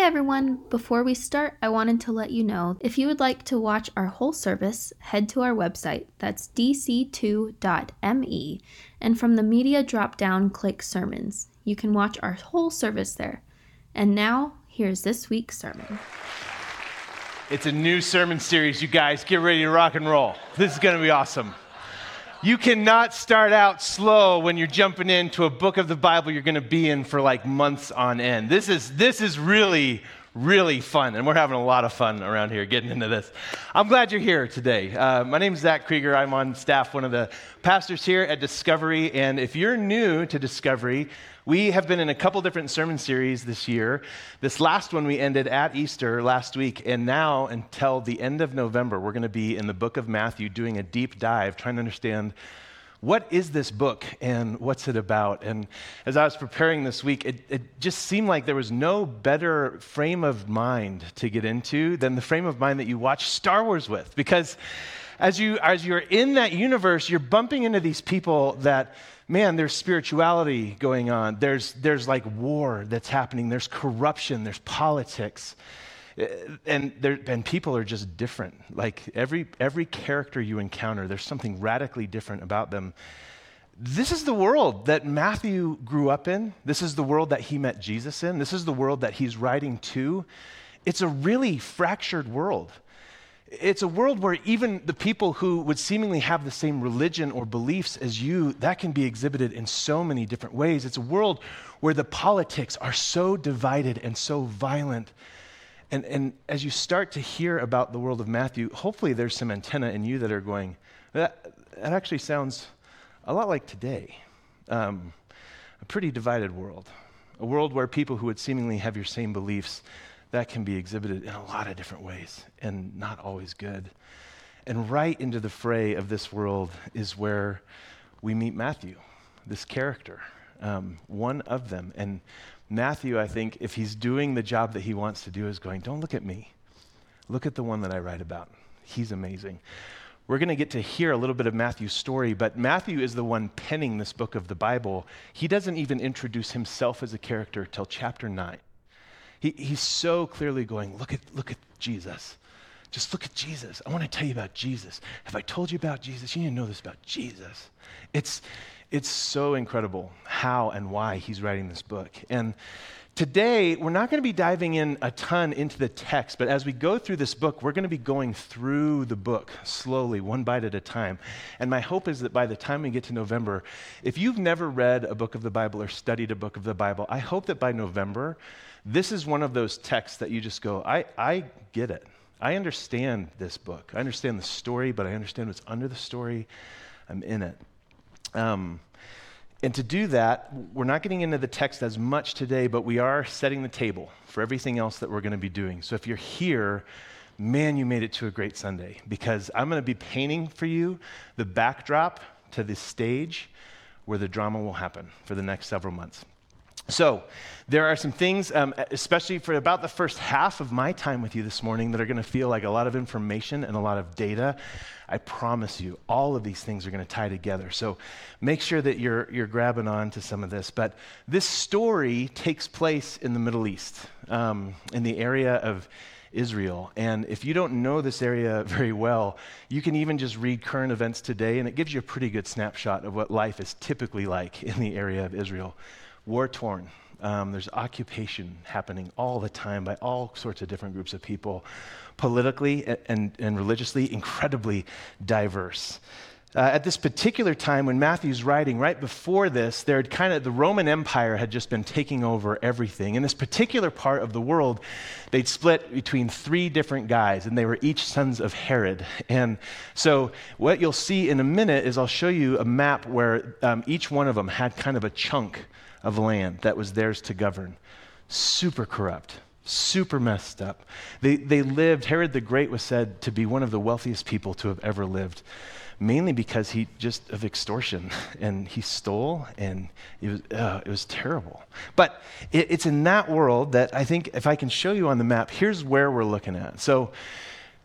Hey everyone! Before we start, I wanted to let you know if you would like to watch our whole service, head to our website, that's dc2.me, and from the media drop down, click sermons. You can watch our whole service there. And now, here's this week's sermon. It's a new sermon series, you guys. Get ready to rock and roll. This is going to be awesome. You cannot start out slow when you're jumping into a book of the Bible you're going to be in for like months on end. This is, this is really, really fun, and we're having a lot of fun around here getting into this. I'm glad you're here today. Uh, my name is Zach Krieger. I'm on staff, one of the pastors here at Discovery, and if you're new to Discovery, we have been in a couple different sermon series this year. This last one we ended at Easter last week, and now until the end of November, we're going to be in the book of Matthew doing a deep dive, trying to understand what is this book and what's it about? And as I was preparing this week, it, it, just seemed like there was no better frame of mind to get into than the frame of mind that you watch Star Wars with. Because as, you, as you're in that universe, you're bumping into these people that man, there's spirituality going on. There's, there's like war that's happening. There's corruption. There's politics. Uh, and, there, and people are just different. Like every, every character you encounter, there's something radically different about them. This is the world that Matthew grew up in. This is the world that he met Jesus in. This is the world that he's writing to. It's a really fractured world. It's a world where even the people who would seemingly have the same religion or beliefs as you, that can be exhibited in so many different ways. It's a world where the politics are so divided and so violent. And, and as you start to hear about the world of Matthew, hopefully there's some antenna in you that are going, that, that actually sounds a lot like today. Um, a pretty divided world. A world where people who would seemingly have your same beliefs that can be exhibited in a lot of different ways and not always good. And right into the fray of this world is where we meet Matthew, this character, um, one of them. And Matthew, I think, if he's doing the job that he wants to do, is going, Don't look at me. Look at the one that I write about. He's amazing. We're going to get to hear a little bit of Matthew's story, but Matthew is the one penning this book of the Bible. He doesn't even introduce himself as a character till chapter 9. He, he's so clearly going, look at, look at Jesus. Just look at Jesus. I want to tell you about Jesus. Have I told you about Jesus? You need to know this about Jesus. It's, it's so incredible how and why he's writing this book. And today, we're not going to be diving in a ton into the text, but as we go through this book, we're going to be going through the book slowly, one bite at a time. And my hope is that by the time we get to November, if you've never read a book of the Bible or studied a book of the Bible, I hope that by November, this is one of those texts that you just go, I, I get it. I understand this book. I understand the story, but I understand what's under the story. I'm in it. Um, and to do that, we're not getting into the text as much today, but we are setting the table for everything else that we're going to be doing. So if you're here, man, you made it to a great Sunday because I'm going to be painting for you the backdrop to the stage where the drama will happen for the next several months. So, there are some things, um, especially for about the first half of my time with you this morning, that are going to feel like a lot of information and a lot of data. I promise you, all of these things are going to tie together. So, make sure that you're, you're grabbing on to some of this. But this story takes place in the Middle East, um, in the area of Israel. And if you don't know this area very well, you can even just read current events today, and it gives you a pretty good snapshot of what life is typically like in the area of Israel war torn. Um, there's occupation happening all the time by all sorts of different groups of people, politically and, and, religiously, incredibly diverse. Uh, at this particular time when Matthew's writing, right before this, there had kind of the Roman Empire had just been taking over everything. In this particular part of the world, they'd split between three different guys, and they were each sons of Herod. And so, what you'll see in a minute is I'll show you a map where um, each one of them had kind of a chunk of land that was theirs to govern. Super corrupt, super messed up. They, they lived, Herod the Great was said to be one of the wealthiest people to have ever lived, mainly because he just of extortion and he stole and it was, uh, it was terrible. But it, it's in that world that I think if I can show you on the map, here's where we're looking at. So,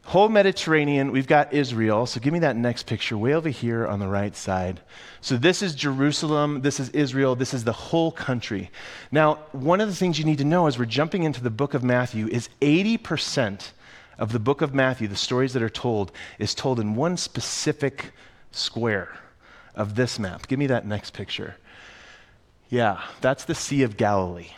Whole Mediterranean, we've got Israel. So give me that next picture, way over here on the right side. So this is Jerusalem, this is Israel, this is the whole country. Now, one of the things you need to know as we're jumping into the book of Matthew is 80% of the book of Matthew, the stories that are told, is told in one specific square of this map. Give me that next picture. Yeah, that's the Sea of Galilee.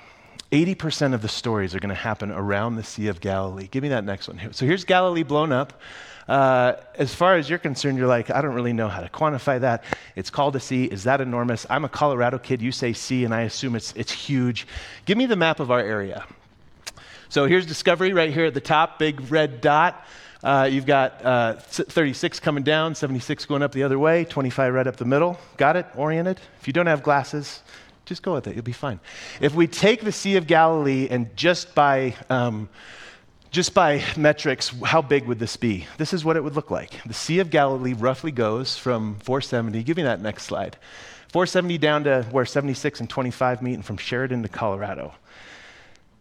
80% of the stories are going to happen around the Sea of Galilee. Give me that next one. So here's Galilee blown up. Uh, as far as you're concerned, you're like, I don't really know how to quantify that. It's called a sea. Is that enormous? I'm a Colorado kid. You say sea, and I assume it's, it's huge. Give me the map of our area. So here's Discovery right here at the top, big red dot. Uh, you've got uh, 36 coming down, 76 going up the other way, 25 right up the middle. Got it? Oriented? If you don't have glasses, just go with it. You'll be fine. If we take the Sea of Galilee and just by um, just by metrics, how big would this be? This is what it would look like. The Sea of Galilee roughly goes from 470. Give me that next slide. 470 down to where 76 and 25 meet, and from Sheridan to Colorado.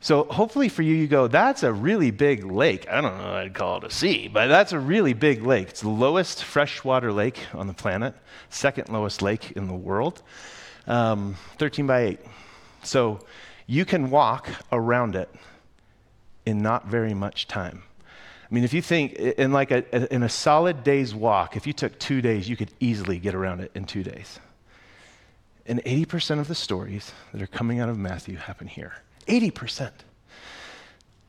So hopefully for you, you go, that's a really big lake. I don't know I'd call it a sea, but that's a really big lake. It's the lowest freshwater lake on the planet, second lowest lake in the world um, 13 by 8. So you can walk around it in not very much time. I mean, if you think in like a, in a solid day's walk, if you took two days, you could easily get around it in two days. And 80% of the stories that are coming out of Matthew happen here. 80%.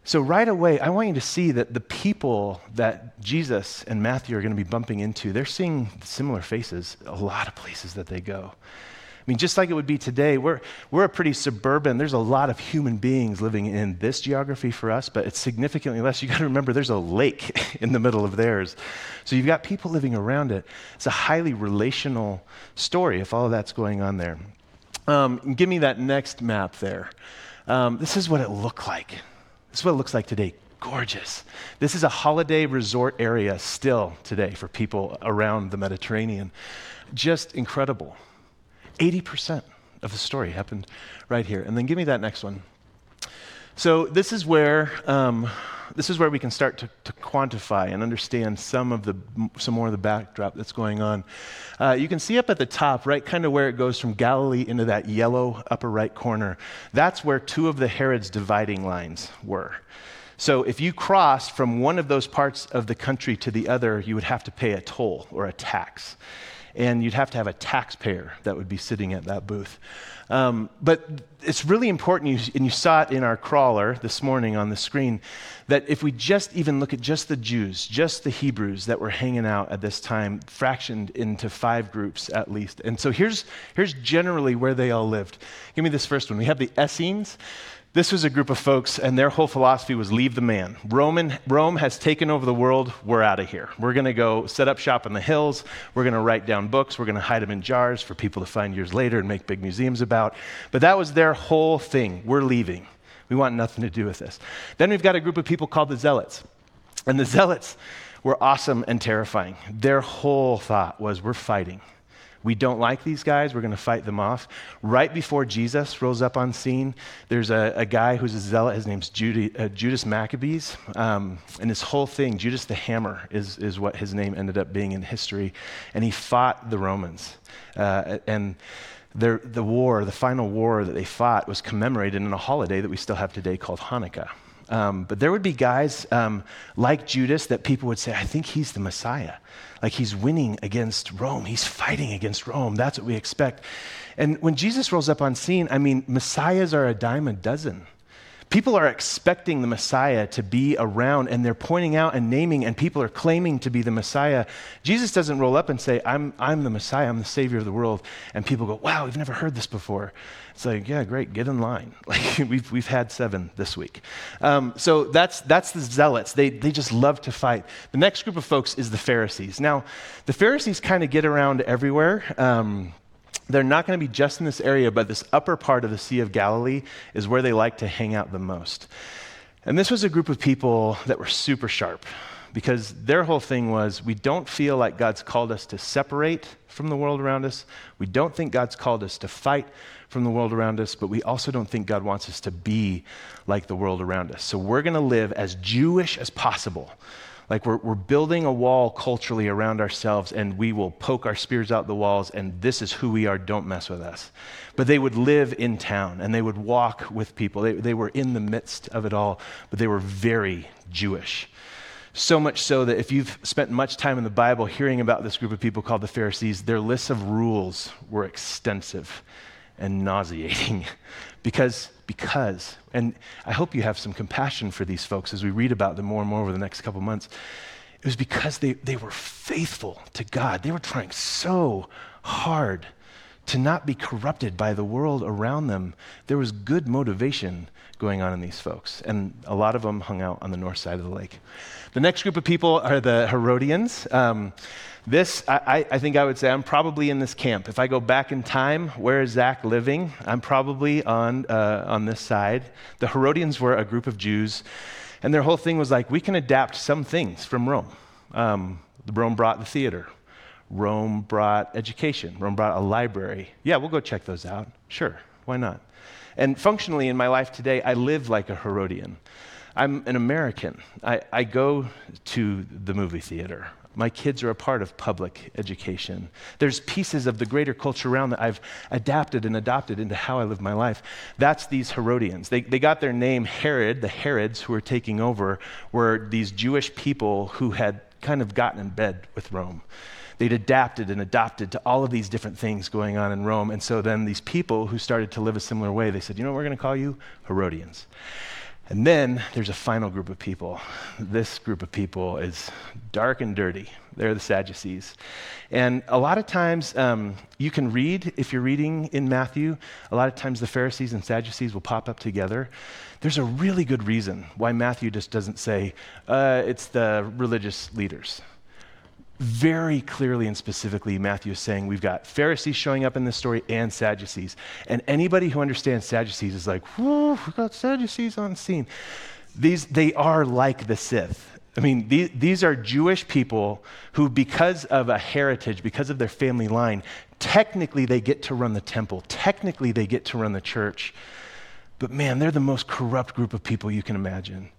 So, right away, I want you to see that the people that Jesus and Matthew are going to be bumping into, they're seeing similar faces a lot of places that they go. I mean, just like it would be today, we're, we're a pretty suburban, there's a lot of human beings living in this geography for us, but it's significantly less. You got to remember there's a lake in the middle of theirs. So you've got people living around it. It's a highly relational story if all of that's going on there. Um, give me that next map there. Um, this is what it looked like. This is what it looks like today. Gorgeous. This is a holiday resort area still today for people around the Mediterranean. Just incredible. 80% of the story happened right here. And then give me that next one. So this is where um, this is where we can start to, to, quantify and understand some of the some more of the backdrop that's going on. Uh, you can see up at the top, right, kind of where it goes from Galilee into that yellow upper right corner. That's where two of the Herod's dividing lines were. So if you crossed from one of those parts of the country to the other, you would have to pay a toll or a tax and you'd have to have a taxpayer that would be sitting at that booth. Um, but it's really important, you, and you saw it in our crawler this morning on the screen, that if we just even look at just the Jews, just the Hebrews that were hanging out at this time, fractioned into five groups at least. And so here's, here's generally where they all lived. Give me this first one. We have the Essenes. This was a group of folks, and their whole philosophy was leave the man. Roman, Rome has taken over the world. We're out of here. We're going to go set up shop in the hills. We're going to write down books. We're going to hide them in jars for people to find years later and make big museums about. But that was their whole thing. We're leaving. We want nothing to do with this. Then we've got a group of people called the Zealots. And the Zealots were awesome and terrifying. Their whole thought was we're fighting. We don't like these guys. We're going to fight them off. Right before Jesus rolls up on scene, there's a, a guy who's a zealot. His name's Judy, uh, Judas Maccabeus. Um, and this whole thing, Judas the Hammer, is, is what his name ended up being in history. And he fought the Romans. Uh, and the war, the final war that they fought, was commemorated in a holiday that we still have today called Hanukkah. Um, but there would be guys um, like Judas that people would say, I think he's the Messiah. Like he's winning against Rome. He's fighting against Rome. That's what we expect. And when Jesus rolls up on scene, I mean, Messiahs are a dime a dozen. People are expecting the Messiah to be around and they're pointing out and naming, and people are claiming to be the Messiah. Jesus doesn't roll up and say, I'm, I'm the Messiah, I'm the Savior of the world. And people go, Wow, we've never heard this before. It's like, yeah, great, get in line. Like we've, we've had seven this week. Um, so that's, that's the zealots. They, they just love to fight. The next group of folks is the Pharisees. Now, the Pharisees kind of get around everywhere. Um, they're not going to be just in this area, but this upper part of the Sea of Galilee is where they like to hang out the most. And this was a group of people that were super sharp because their whole thing was we don't feel like God's called us to separate from the world around us. We don't think God's called us to fight from the world around us, but we also don't think God wants us to be like the world around us. So we're going to live as Jewish as possible Like we're, we're building a wall culturally around ourselves and we will poke our spears out the walls and this is who we are, don't mess with us. But they would live in town and they would walk with people. They, they were in the midst of it all, but they were very Jewish. So much so that if you've spent much time in the Bible hearing about this group of people called the Pharisees, their lists of rules were extensive and nauseating. Because because and i hope you have some compassion for these folks as we read about them more and more over the next couple months it was because they, they were faithful to god. They were trying so hard to not be corrupted by the world around them there was good motivation going on in these folks and a lot of them hung out on the north side of the lake the next group of people are the herodians um, this, I, I, think I would say I'm probably in this camp. If I go back in time, where is Zach living? I'm probably on, uh, on this side. The Herodians were a group of Jews, and their whole thing was like, we can adapt some things from Rome. Um, Rome brought the theater, Rome brought education, Rome brought a library. Yeah, we'll go check those out. Sure, why not? And functionally, in my life today, I live like a Herodian. I'm an American. I, I go to the movie theater. My kids are a part of public education. There's pieces of the greater culture around that I've adapted and adopted into how I live my life. That's these Herodians. They, they got their name Herod, the Herods who were taking over, were these Jewish people who had kind of gotten in bed with Rome they'd adapted and adopted to all of these different things going on in Rome. And so then these people who started to live a similar way, they said, you know what we're going to call you? Herodians. And then there's a final group of people. This group of people is dark and dirty. They're the Sadducees. And a lot of times, um, you can read, if you're reading in Matthew, a lot of times the Pharisees and Sadducees will pop up together. There's a really good reason why Matthew just doesn't say, uh, it's the religious leaders very clearly and specifically, Matthew is saying we've got Pharisees showing up in this story and Sadducees. And anybody who understands Sadducees is like, whoo, we've got Sadducees on scene. These, they are like the Sith. I mean, these, these are Jewish people who, because of a heritage, because of their family line, technically they get to run the temple. Technically they get to run the church. But man, they're the most corrupt group of people you can imagine.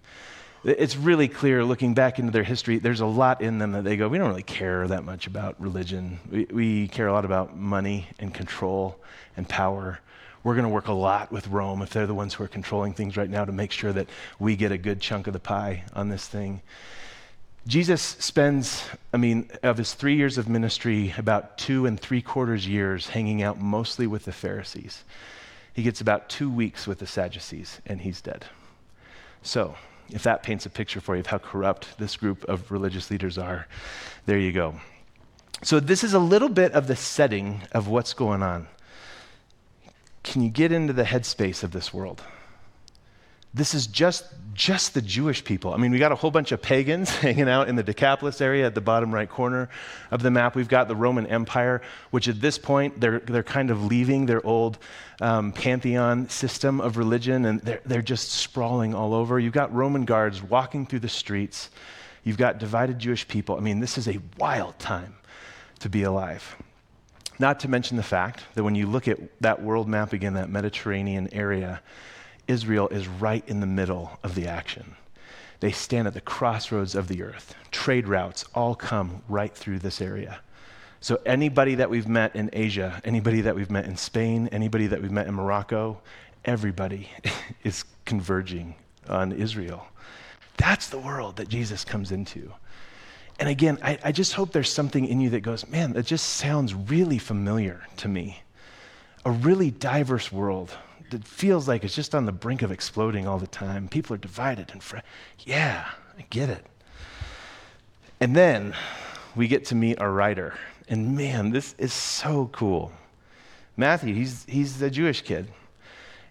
It's really clear looking back into their history, there's a lot in them that they go, we don't really care that much about religion. We, we care a lot about money and control and power. We're going to work a lot with Rome if they're the ones who are controlling things right now to make sure that we get a good chunk of the pie on this thing. Jesus spends, I mean, of his three years of ministry, about two and three quarters years hanging out mostly with the Pharisees. He gets about two weeks with the Sadducees, and he's dead. So, if that paints a picture for you of how corrupt this group of religious leaders are, there you go. So, this is a little bit of the setting of what's going on. Can you get into the headspace of this world? This is just, just the Jewish people. I mean, we got a whole bunch of pagans hanging out in the Decapolis area at the bottom right corner of the map. We've got the Roman Empire, which at this point, they're, they're kind of leaving their old um, pantheon system of religion and they're, they're just sprawling all over. You've got Roman guards walking through the streets. You've got divided Jewish people. I mean, this is a wild time to be alive. Not to mention the fact that when you look at that world map again, that Mediterranean area, Israel is right in the middle of the action. They stand at the crossroads of the earth. Trade routes all come right through this area. So, anybody that we've met in Asia, anybody that we've met in Spain, anybody that we've met in Morocco, everybody is converging on Israel. That's the world that Jesus comes into. And again, I, I, just hope there's something in you that goes, man, that just sounds really familiar to me. A really diverse world that feels like it's just on the brink of exploding all the time. People are divided and fr- yeah, I get it. And then we get to meet our writer. And man, this is so cool. Matthew, he's, he's a Jewish kid.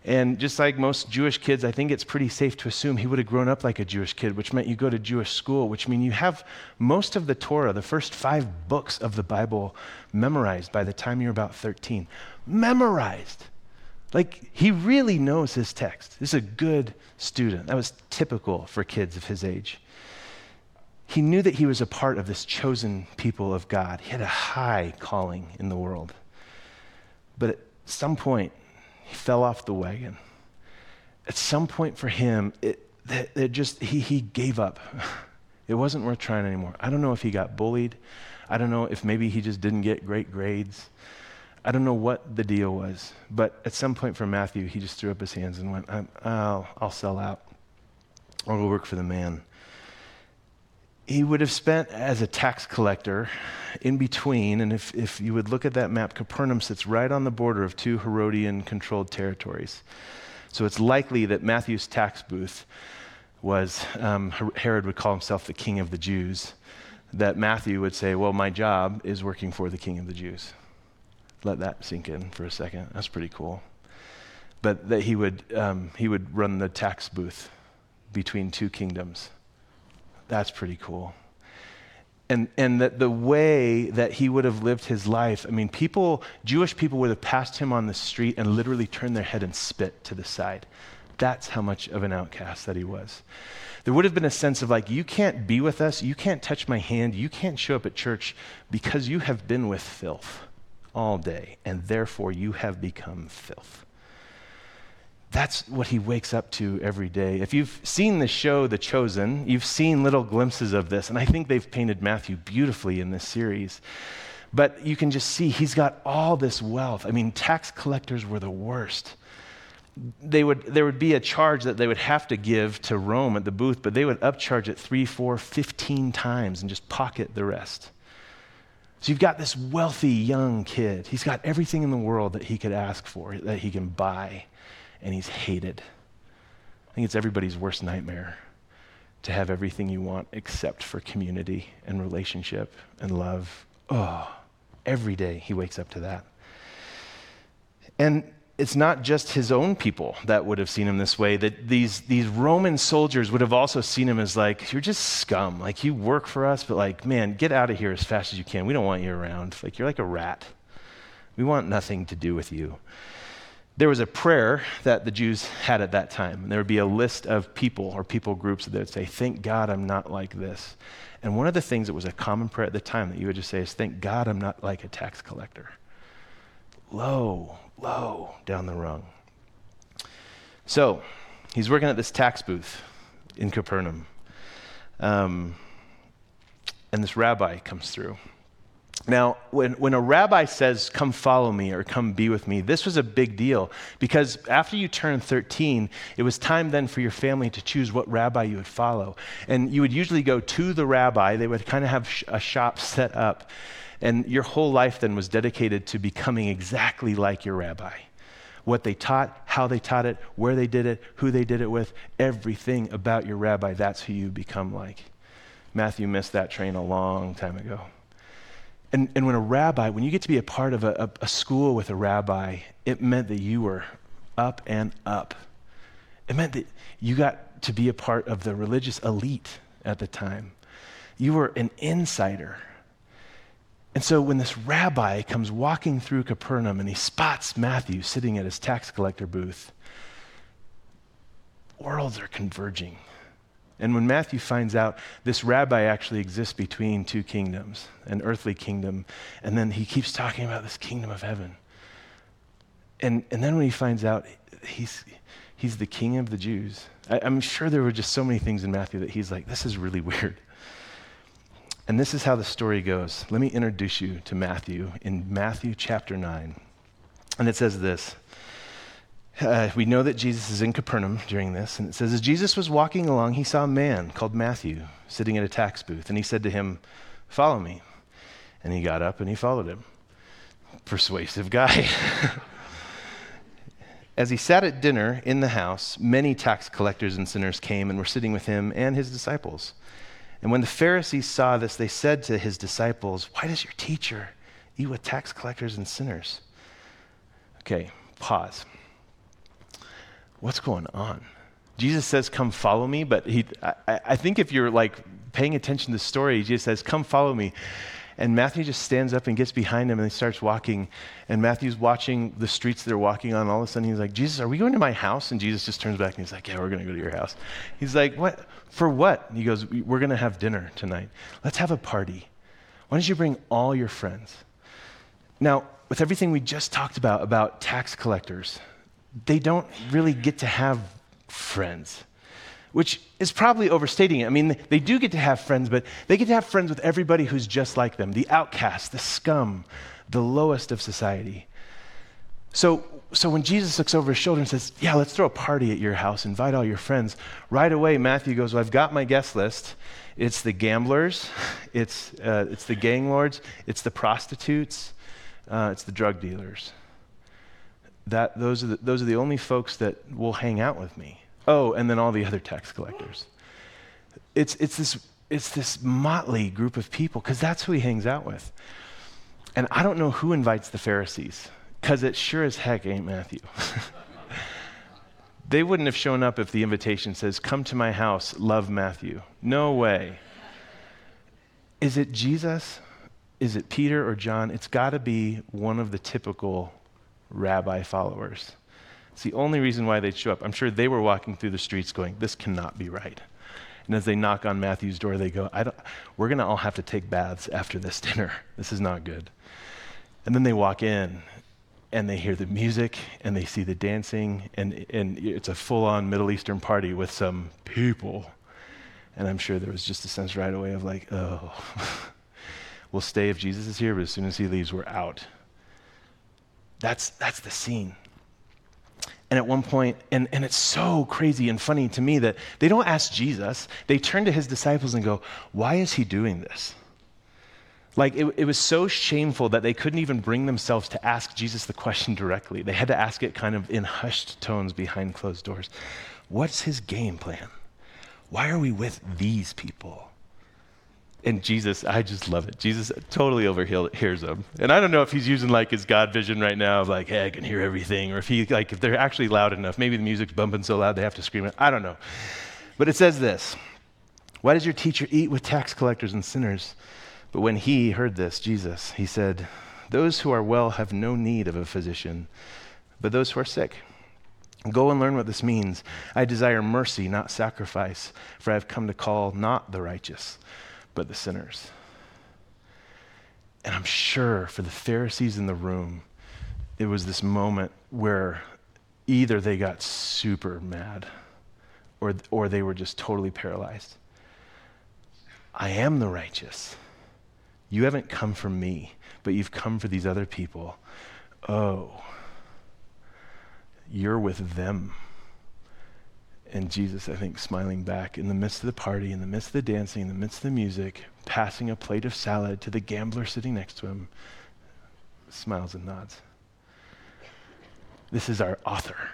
And just like most Jewish kids, I think it's pretty safe to assume he would have grown up like a Jewish kid, which meant you go to Jewish school, which means you have most of the Torah, the first five books of the Bible, memorized by the time you're about 13. Memorized. Like, he really knows his text. This is a good student. That was typical for kids of his age. He knew that he was a part of this chosen people of God. He had a high calling in the world. But at some point, he fell off the wagon. At some point for him, it, it just, he, he gave up. It wasn't worth trying anymore. I don't know if he got bullied. I don't know if maybe he just didn't get great grades. I don't know what the deal was. But at some point for Matthew, he just threw up his hands and went, I'll, I'll sell out. I'll go work for the man. He would have spent as a tax collector in between, and if, if you would look at that map, Capernaum sits right on the border of two Herodian controlled territories. So it's likely that Matthew's tax booth was, um, Herod would call himself the king of the Jews, that Matthew would say, Well, my job is working for the king of the Jews. Let that sink in for a second. That's pretty cool. But that he would, um, he would run the tax booth between two kingdoms. That's pretty cool. And, and that the way that he would have lived his life, I mean, people, Jewish people would have passed him on the street and literally turned their head and spit to the side. That's how much of an outcast that he was. There would have been a sense of like, you can't be with us, you can't touch my hand, you can't show up at church because you have been with filth all day, and therefore you have become filth. That's what he wakes up to every day. If you've seen the show The Chosen, you've seen little glimpses of this, and I think they've painted Matthew beautifully in this series. But you can just see he's got all this wealth. I mean, tax collectors were the worst. They would, there would be a charge that they would have to give to Rome at the booth, but they would upcharge it three, four, fifteen times and just pocket the rest. So you've got this wealthy young kid. He's got everything in the world that he could ask for, that he can buy and he's hated. I think it's everybody's worst nightmare to have everything you want except for community and relationship and love. Oh, every day he wakes up to that. And it's not just his own people that would have seen him this way, that these, these Roman soldiers would have also seen him as like, you're just scum. Like, you work for us, but like, man, get out of here as fast as you can. We don't want you around. Like, you're like a rat. We want nothing to do with you there was a prayer that the Jews had at that time. And there would be a list of people or people groups that would say, Thank God I'm not like this. And one of the things that was a common prayer at the time that you would just say is, Thank God I'm not like a tax collector. Low, low down the rung. So he's working at this tax booth in Capernaum. Um, and this rabbi comes through. Now, when, when a rabbi says, Come follow me or come be with me, this was a big deal because after you turned 13, it was time then for your family to choose what rabbi you would follow. And you would usually go to the rabbi, they would kind of have a shop set up. And your whole life then was dedicated to becoming exactly like your rabbi. What they taught, how they taught it, where they did it, who they did it with, everything about your rabbi, that's who you become like. Matthew missed that train a long time ago. And, and when a rabbi, when you get to be a part of a, a, a school with a rabbi, it meant that you were up and up. It meant that you got to be a part of the religious elite at the time. You were an insider. And so when this rabbi comes walking through Capernaum and he spots Matthew sitting at his tax collector booth, worlds are converging. And when Matthew finds out this rabbi actually exists between two kingdoms, an earthly kingdom, and then he keeps talking about this kingdom of heaven. And, and then when he finds out he's, he's the king of the Jews, I, I'm sure there were just so many things in Matthew that he's like, this is really weird. And this is how the story goes. Let me introduce you to Matthew in Matthew chapter 9. And it says this uh, we know that Jesus is in Capernaum during this, and it says, As Jesus was walking along, he saw a man called Matthew sitting at a tax booth, and he said to him, Follow me. And he got up and he followed him. Persuasive guy. As he sat at dinner in the house, many tax collectors and sinners came and were sitting with him and his disciples. And when the Pharisees saw this, they said to his disciples, Why does your teacher eat with tax collectors and sinners? Okay, pause what's going on? Jesus says, Come follow me, but he, I, I think if you're like paying attention to the story, he just says, Come follow me. And Matthew just stands up and gets behind him and he starts walking. And Matthew's watching the streets they're walking on. All of a sudden, he's like, Jesus, are we going to my house? And Jesus just turns back and he's like, Yeah, we're going to go to your house. He's like, What? For what? he goes, We're going to have dinner tonight. Let's have a party. Why don't you bring all your friends? Now, with everything we just talked about, about tax collectors, they don't really get to have friends. Which is probably overstating it. I mean, they do get to have friends, but they get to have friends with everybody who's just like them the outcast, the scum, the lowest of society. So, so when Jesus looks over his shoulder and says, Yeah, let's throw a party at your house, invite all your friends, right away Matthew goes, Well, I've got my guest list. It's the gamblers, it's, uh, it's the gang lords, it's the prostitutes, uh, it's the drug dealers. That, those, are the, those are the only folks that will hang out with me. Oh, and then all the other tax collectors. It's, it's, this, it's this motley group of people because that's who he hangs out with. And I don't know who invites the Pharisees because it sure as heck ain't Matthew. they wouldn't have shown up if the invitation says, Come to my house, love Matthew. No way. Is it Jesus? Is it Peter or John? It's got to be one of the typical rabbi followers. It's the only reason why they'd show up. I'm sure they were walking through the streets going, This cannot be right. And as they knock on Matthew's door, they go, We're going to all have to take baths after this dinner. This is not good. And then they walk in and they hear the music and they see the dancing, and, and it's a full on Middle Eastern party with some people. And I'm sure there was just a sense right away of like, oh, we'll stay if Jesus is here, but as soon as he leaves, we're out. That's, that's the scene. And at one point, and, and it's so crazy and funny to me that they don't ask Jesus, they turn to his disciples and go, Why is he doing this? Like, it, it, was so shameful that they couldn't even bring themselves to ask Jesus the question directly. They had to ask it kind of in hushed tones behind closed doors. What's his game plan? Why are we with these people? And Jesus, I just love it. Jesus totally overhears them. And I don't know if he's using like his God vision right now of like, hey, I can hear everything. Or if he, like, if they're actually loud enough. Maybe the music's bumping so loud they have to scream it. I don't know. But it says this Why does your teacher eat with tax collectors and sinners? But when he heard this, Jesus, he said, Those who are well have no need of a physician, but those who are sick. Go and learn what this means. I desire mercy, not sacrifice, for I have come to call not the righteous, but the sinners. And I'm sure for the Pharisees in the room, it was this moment where either they got super mad or, or they were just totally paralyzed. I am the righteous. You haven't come for me, but you've come for these other people. Oh, you're with them. And Jesus, I think, smiling back in the midst of the party, in the midst of the dancing, in the midst of the music, passing a plate of salad to the gambler sitting next to him, smiles and nods. This is our author.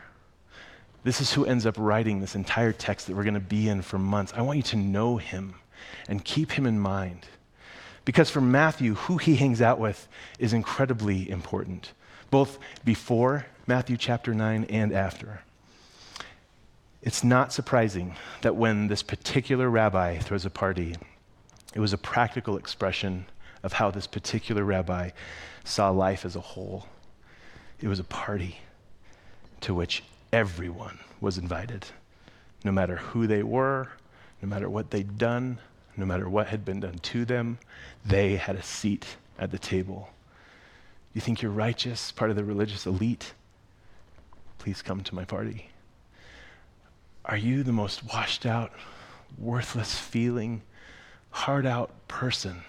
This is who ends up writing this entire text that we're going to be in for months. I want you to know him and keep him in mind. Because for Matthew, who he hangs out with is incredibly important, both before Matthew chapter 9 and after. It's not surprising that when this particular rabbi throws a party, it was a practical expression of how this particular rabbi saw life as a whole. It was a party to which everyone was invited, no matter who they were, no matter what they'd done, no matter what had been done to them, they had a seat at the table. You think you're righteous, part of the religious elite? Please come to my party. Are you the most washed out, worthless feeling, hard out person?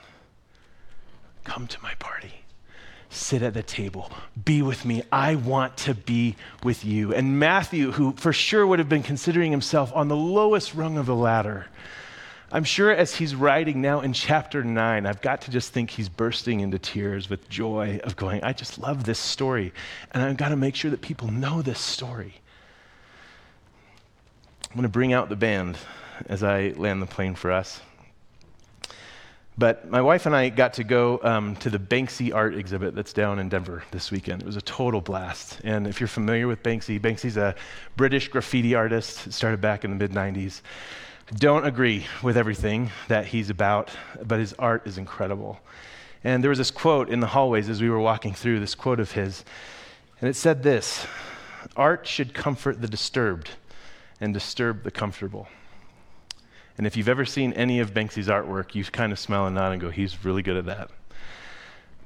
Come to my party. Sit at the table. Be with me. I want to be with you. And Matthew, who for sure would have been considering himself on the lowest rung of the ladder, I'm sure as he's writing now in chapter 9, I've got to just think he's bursting into tears with joy of going, I just love this story. And I've got to make sure that people know this story. I'm going to bring out the band as I land the plane for us. But my wife and I got to go um, to the Banksy art exhibit that's down in Denver this weekend. It was a total blast. And if you're familiar with Banksy, Banksy's a British graffiti artist, started back in the mid 90s don't agree with everything that he's about, but his art is incredible. And there was this quote in the hallways as we were walking through, this quote of his, and it said this Art should comfort the disturbed and disturb the comfortable. And if you've ever seen any of Banksy's artwork, you kind of smile and nod and go, he's really good at that.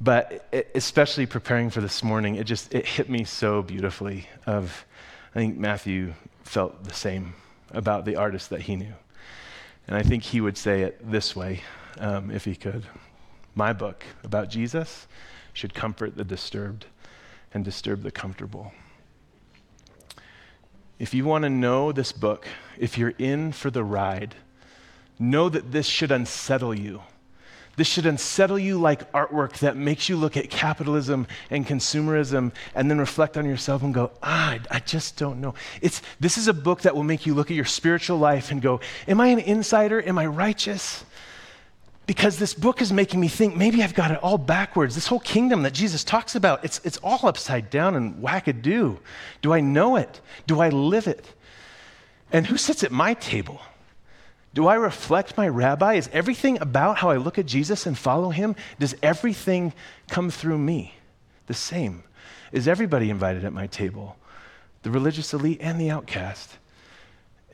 But especially preparing for this morning, it just it hit me so beautifully of I think Matthew felt the same about the artist that he knew. And I think he would say it this way um, if he could. My book about Jesus should comfort the disturbed and disturb the comfortable. If you want to know this book, if you're in for the ride, know that this should unsettle you. This should unsettle you like artwork that makes you look at capitalism and consumerism and then reflect on yourself and go, ah, I, I just don't know. It's, this is a book that will make you look at your spiritual life and go, Am I an insider? Am I righteous? Because this book is making me think maybe I've got it all backwards. This whole kingdom that Jesus talks about, it's, it's all upside down and wackadoo. Do I know it? Do I live it? And who sits at my table? Do I reflect my rabbi? Is everything about how I look at Jesus and follow him, does everything come through me the same? Is everybody invited at my table? The religious elite and the outcast.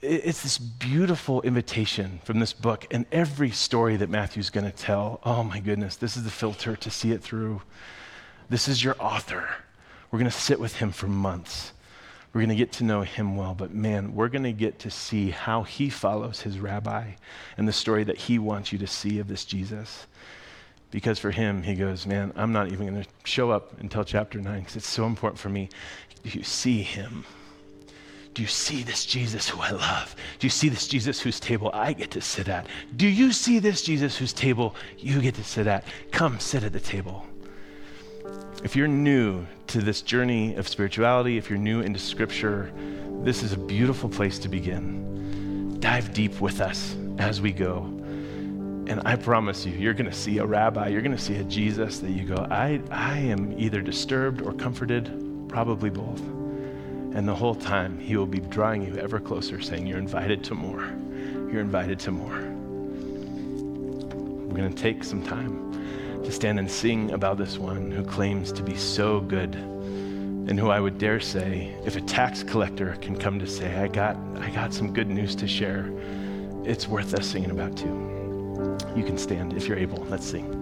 It's this beautiful invitation from this book and every story that Matthew's going to tell. Oh my goodness, this is the filter to see it through. This is your author. We're going to sit with him for months. We're going to get to know him well, but man, we're going to get to see how he follows his rabbi and the story that he wants you to see of this Jesus. Because for him, he goes, Man, I'm not even going to show up until chapter 9 because it's so important for me. You see him? Do you see this Jesus who I love? Do you see this Jesus whose table I get to sit at? Do you see this Jesus whose table you get to sit at? Come sit at the table. If you're new to this journey of spirituality, if you're new into Scripture, this is a beautiful place to begin. Dive deep with us as we go. And I promise you, you're going to see a rabbi, you're going to see a Jesus that you go, I, I am either disturbed or comforted, probably both. And the whole time, he will be drawing you ever closer, saying, You're invited to more. You're invited to more. We're going to take some time to stand and sing about this one who claims to be so good and who I would dare say, if a tax collector can come to say, I got, I got some good news to share, it's worth us singing about too. You can stand if you're able. Let's sing.